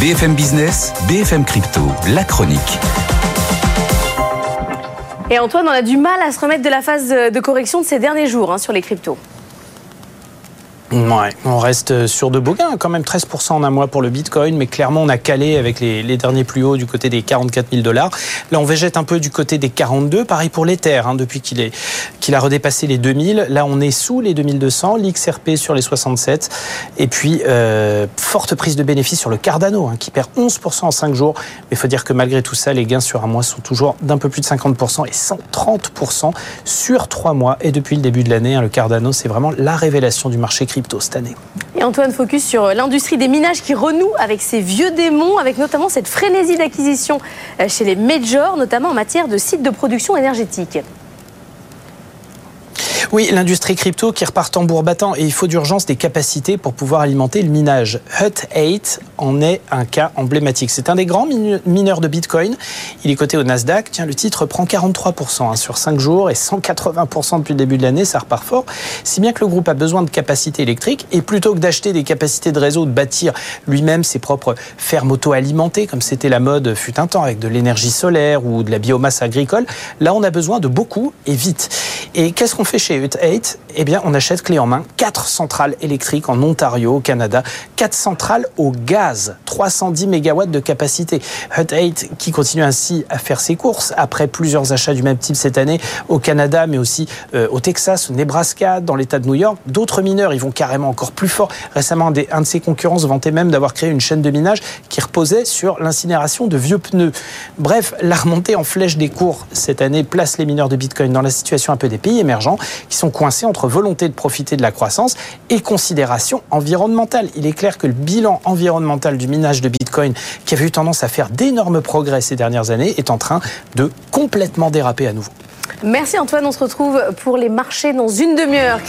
BFM Business, BFM Crypto, la chronique. Et Antoine, on a du mal à se remettre de la phase de correction de ces derniers jours hein, sur les cryptos. On reste sur de beaux gains, quand même 13% en un mois pour le Bitcoin, mais clairement on a calé avec les, derniers plus hauts du côté des 44 000 dollars. Là on végète un peu du côté des 42, pareil pour l'Ether, hein, depuis qu'il a redépassé les 2000. Là on est sous les 2200, l'XRP sur les 67, et puis euh, forte prise de bénéfice sur le Cardano, hein, qui perd 11% en 5 jours. Mais il faut dire que malgré tout ça, les gains sur un mois sont toujours d'un peu plus de 50% et 130% sur 3 mois. Et depuis le début de l'année, hein, le Cardano c'est vraiment la révélation du marché crypto Et Antoine, focus sur l'industrie des minages qui renoue avec ses vieux démons, avec notamment cette frénésie d'acquisition euh, chez les majors, notamment en matière de sites de production énergétique. Oui, l'industrie crypto qui repart tambour battant et il faut d'urgence des capacités pour pouvoir alimenter le minage. Hut 8 en est un cas emblématique. C'est un des grands mineurs de Bitcoin. Il est coté au Nasdaq. Tiens, le titre prend 43% hein, sur 5 jours et 180% depuis le début de l'année. Ça repart fort. Si bien que le groupe a besoin de capacités électriques et plutôt que d'acheter des capacités de réseau, de bâtir lui-même ses propres fermes auto-alimentées, comme c'était la mode fut un temps avec de l'énergie solaire ou de la biomasse agricole, là on a besoin de beaucoup et vite. Et qu'est-ce qu'on fait chez Hut 8 Eh bien, on achète clé en main quatre centrales électriques en Ontario, au Canada, quatre centrales au gaz, 310 MW de capacité. Hut 8 qui continue ainsi à faire ses courses après plusieurs achats du même type cette année au Canada, mais aussi euh, au Texas, au Nebraska, dans l'État de New York. D'autres mineurs, ils vont carrément encore plus fort. Récemment, un de ses concurrents se vantait même d'avoir créé une chaîne de minage qui reposait sur l'incinération de vieux pneus. Bref, la remontée en flèche des cours cette année place les mineurs de Bitcoin dans la situation un peu des pays émergents qui sont coincés entre volonté de profiter de la croissance et considération environnementale. Il est clair que le bilan environnemental du minage de Bitcoin, qui avait eu tendance à faire d'énormes progrès ces dernières années, est en train de complètement déraper à nouveau. Merci Antoine, on se retrouve pour les marchés dans une demi-heure.